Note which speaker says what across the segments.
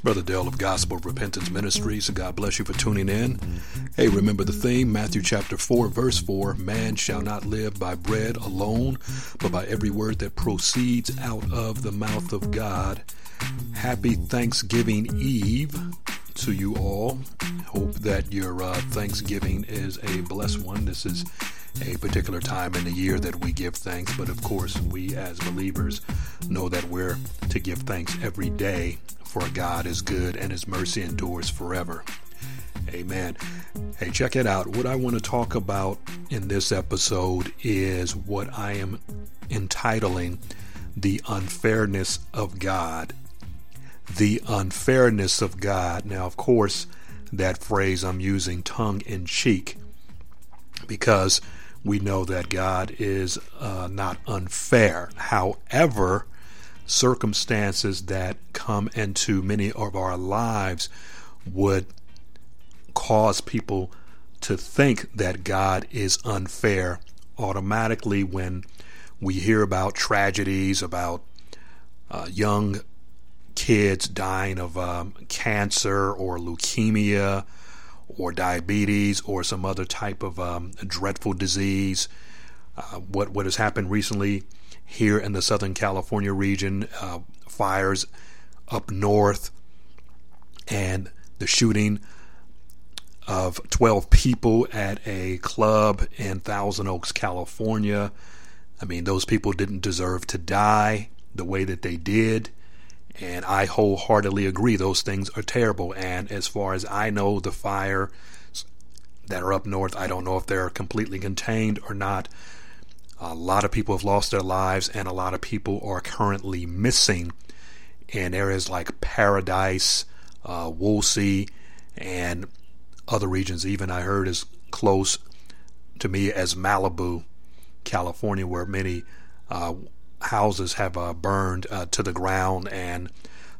Speaker 1: It's Brother Dale of Gospel Repentance Ministries, and God bless you for tuning in. Hey, remember the theme, Matthew chapter 4, verse 4 Man shall not live by bread alone, but by every word that proceeds out of the mouth of God. Happy Thanksgiving Eve to you all. Hope that your uh, Thanksgiving is a blessed one. This is a particular time in the year that we give thanks, but of course, we as believers know that we're to give thanks every day, for God is good and his mercy endures forever. Amen. Hey, check it out. What I want to talk about in this episode is what I am entitling The Unfairness of God. The Unfairness of God. Now, of course, that phrase I'm using tongue in cheek because we know that God is uh, not unfair. However, circumstances that come into many of our lives would cause people to think that God is unfair automatically when we hear about tragedies, about uh, young kids dying of um, cancer or leukemia or diabetes or some other type of um, dreadful disease. Uh, what what has happened recently here in the Southern California region, uh, fires up north, and the shooting of 12 people at a club in Thousand Oaks, California. I mean, those people didn't deserve to die the way that they did. And I wholeheartedly agree, those things are terrible. And as far as I know, the fire that are up north, I don't know if they're completely contained or not. A lot of people have lost their lives, and a lot of people are currently missing in areas like Paradise, uh, Woolsey, and other regions. Even I heard as close to me as Malibu, California, where many uh, houses have uh, burned uh, to the ground, and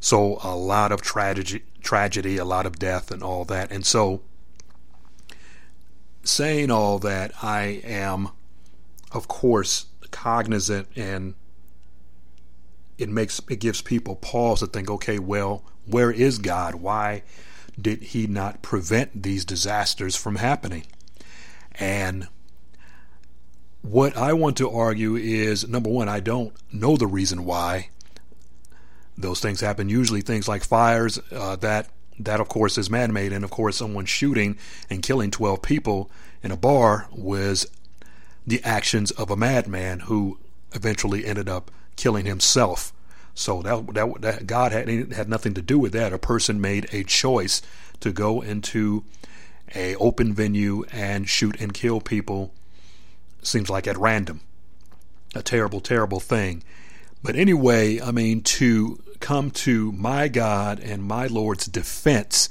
Speaker 1: so a lot of tragedy, tragedy, a lot of death, and all that. And so, saying all that, I am, of course, cognizant, and it makes it gives people pause to think, okay, well, where is God? Why did He not prevent these disasters from happening? And what I want to argue is number one, I don't know the reason why those things happen. Usually, things like fires, uh, that that of course is man-made, and of course, someone shooting and killing 12 people in a bar was the actions of a madman who eventually ended up killing himself. So that, that, that God had had nothing to do with that. A person made a choice to go into a open venue and shoot and kill people seems like at random. A terrible, terrible thing. But anyway, I mean, to come to my God and my Lord's defense,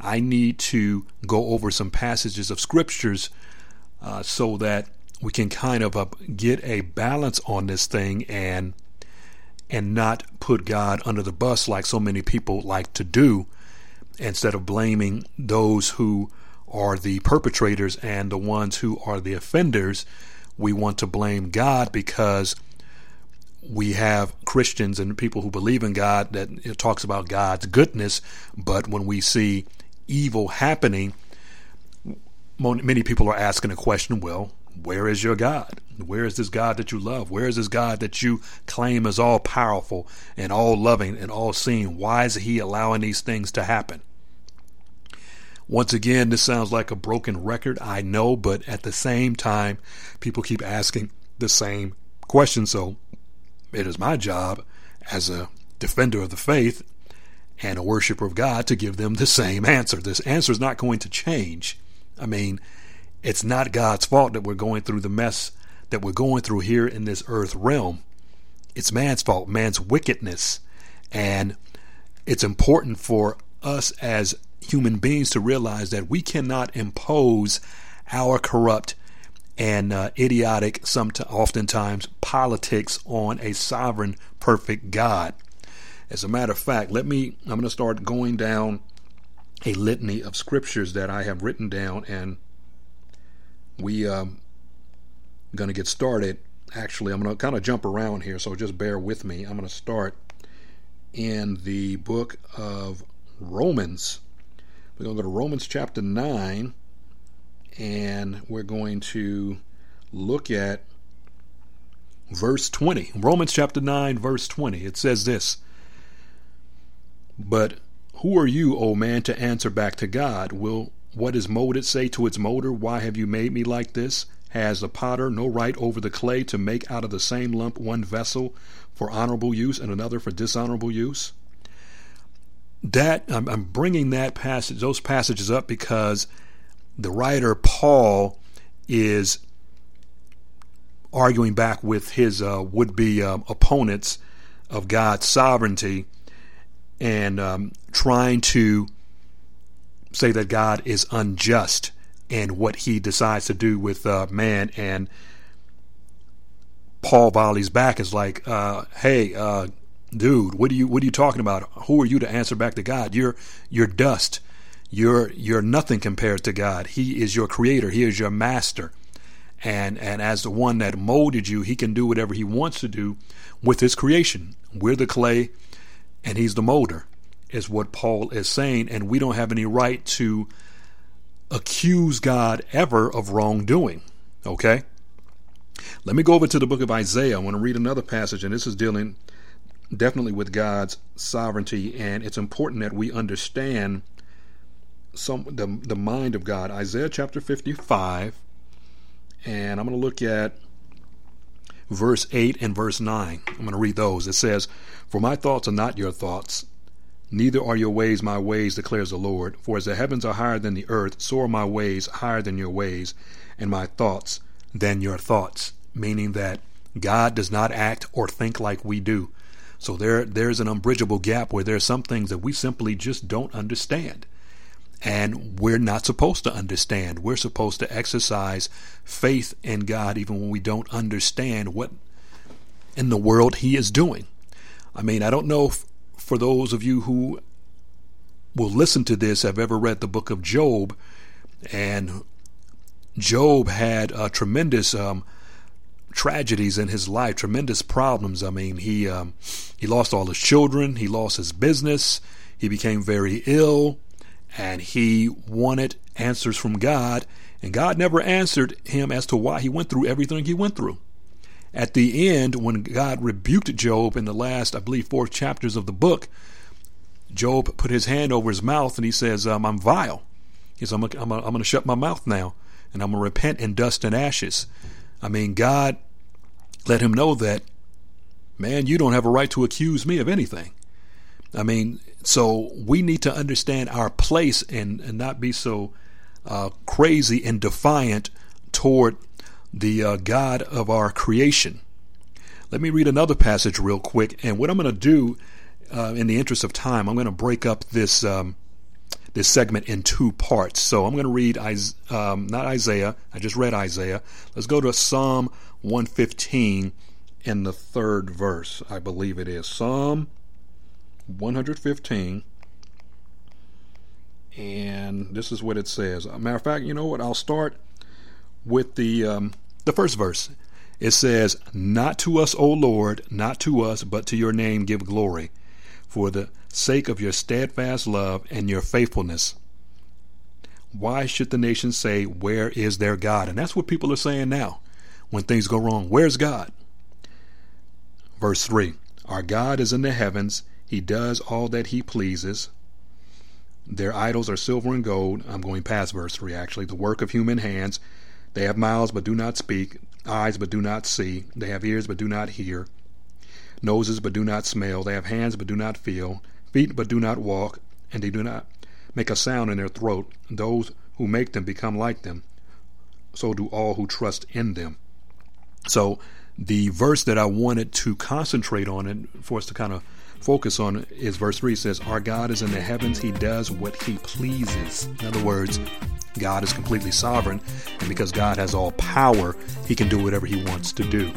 Speaker 1: I need to go over some passages of scriptures uh, so that we can kind of uh, get a balance on this thing and and not put God under the bus like so many people like to do instead of blaming those who are the perpetrators and the ones who are the offenders. We want to blame God because we have Christians and people who believe in God that it talks about God's goodness, but when we see evil happening, many people are asking the question, well, where is your God? Where is this God that you love? Where is this God that you claim is all powerful and all loving and all seeing? Why is He allowing these things to happen? Once again, this sounds like a broken record, I know, but at the same time, people keep asking the same question. So it is my job as a defender of the faith and a worshiper of God to give them the same answer. This answer is not going to change. I mean, it's not God's fault that we're going through the mess that we're going through here in this earth realm. It's man's fault, man's wickedness. And it's important for us as human beings to realize that we cannot impose our corrupt and uh, idiotic, some oftentimes politics on a sovereign, perfect God. As a matter of fact, let me. I'm going to start going down a litany of scriptures that I have written down, and we um, going to get started. Actually, I'm going to kind of jump around here, so just bear with me. I'm going to start in the book of Romans. We're going to go to Romans chapter 9, and we're going to look at verse 20. Romans chapter 9, verse 20. It says this But who are you, O man, to answer back to God? Will what does molded say to its molder, Why have you made me like this? Has the potter no right over the clay to make out of the same lump one vessel for honorable use and another for dishonorable use? That I'm, I'm bringing that passage, those passages up because the writer Paul is arguing back with his uh, would-be um, opponents of God's sovereignty and um, trying to say that God is unjust in what he decides to do with uh, man. And Paul volleys back is like, uh, "Hey, uh, dude, what are you what are you talking about? Who are you to answer back to God? You're you're dust. You're you're nothing compared to God. He is your creator. He is your master." And, and as the one that molded you, he can do whatever he wants to do with his creation. We're the clay, and he's the molder is what Paul is saying, and we don't have any right to accuse God ever of wrongdoing. Okay? Let me go over to the book of Isaiah. I want to read another passage, and this is dealing definitely with God's sovereignty, and it's important that we understand some the, the mind of God. Isaiah chapter 55, and I'm going to look at verse 8 and verse 9. I'm going to read those. It says, For my thoughts are not your thoughts Neither are your ways my ways, declares the Lord. For as the heavens are higher than the earth, so are my ways higher than your ways, and my thoughts than your thoughts. Meaning that God does not act or think like we do. So there, there's an unbridgeable gap where there are some things that we simply just don't understand. And we're not supposed to understand. We're supposed to exercise faith in God even when we don't understand what in the world He is doing. I mean, I don't know if for those of you who will listen to this have ever read the book of Job, and Job had uh, tremendous um, tragedies in his life, tremendous problems. I mean, he um, he lost all his children, he lost his business, he became very ill, and he wanted answers from God, and God never answered him as to why he went through everything he went through. At the end, when God rebuked Job in the last, I believe, four chapters of the book, Job put his hand over his mouth and he says, um, I'm vile. He says, I'm, I'm, I'm going to shut my mouth now and I'm going to repent in dust and ashes. I mean, God let him know that, man, you don't have a right to accuse me of anything. I mean, so we need to understand our place and, and not be so uh, crazy and defiant toward the uh, God of our creation. Let me read another passage real quick. And what I'm going to do, uh, in the interest of time, I'm going to break up this um, this segment in two parts. So I'm going to read um, not Isaiah. I just read Isaiah. Let's go to Psalm 115 in the third verse. I believe it is Psalm 115. And this is what it says. matter of fact, you know what? I'll start with the um, the first verse. It says, "Not to us, O Lord, not to us, but to your name give glory, for the sake of your steadfast love and your faithfulness." Why should the nations say, "Where is their God?" And that's what people are saying now when things go wrong. Where's God? Verse 3 Our God is in the heavens, He does all that He pleases. Their idols are silver and gold. I'm going past verse 3 actually. The work of human hands. They have mouths but do not speak, eyes but do not see, they have ears but do not hear, noses but do not smell, they have hands but do not feel, feet but do not walk, and they do not make a sound in their throat. Those who make them become like them. So do all who trust in them. So the verse that I wanted to concentrate on and for us to kind of focus on is verse 3 says, Our God is in the heavens, He does what He pleases. In other words, God is completely sovereign, and because God has all power, He can do whatever He wants to do.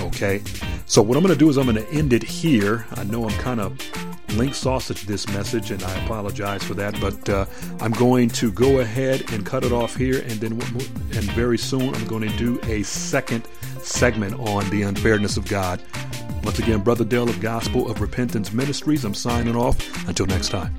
Speaker 1: Okay? So, what I'm going to do is I'm going to end it here. I know I'm kind of link sausage this message, and I apologize for that, but uh, I'm going to go ahead and cut it off here, and then and very soon I'm going to do a second segment on the unfairness of God. Once again, Brother Dale of Gospel of Repentance Ministries, I'm signing off. Until next time.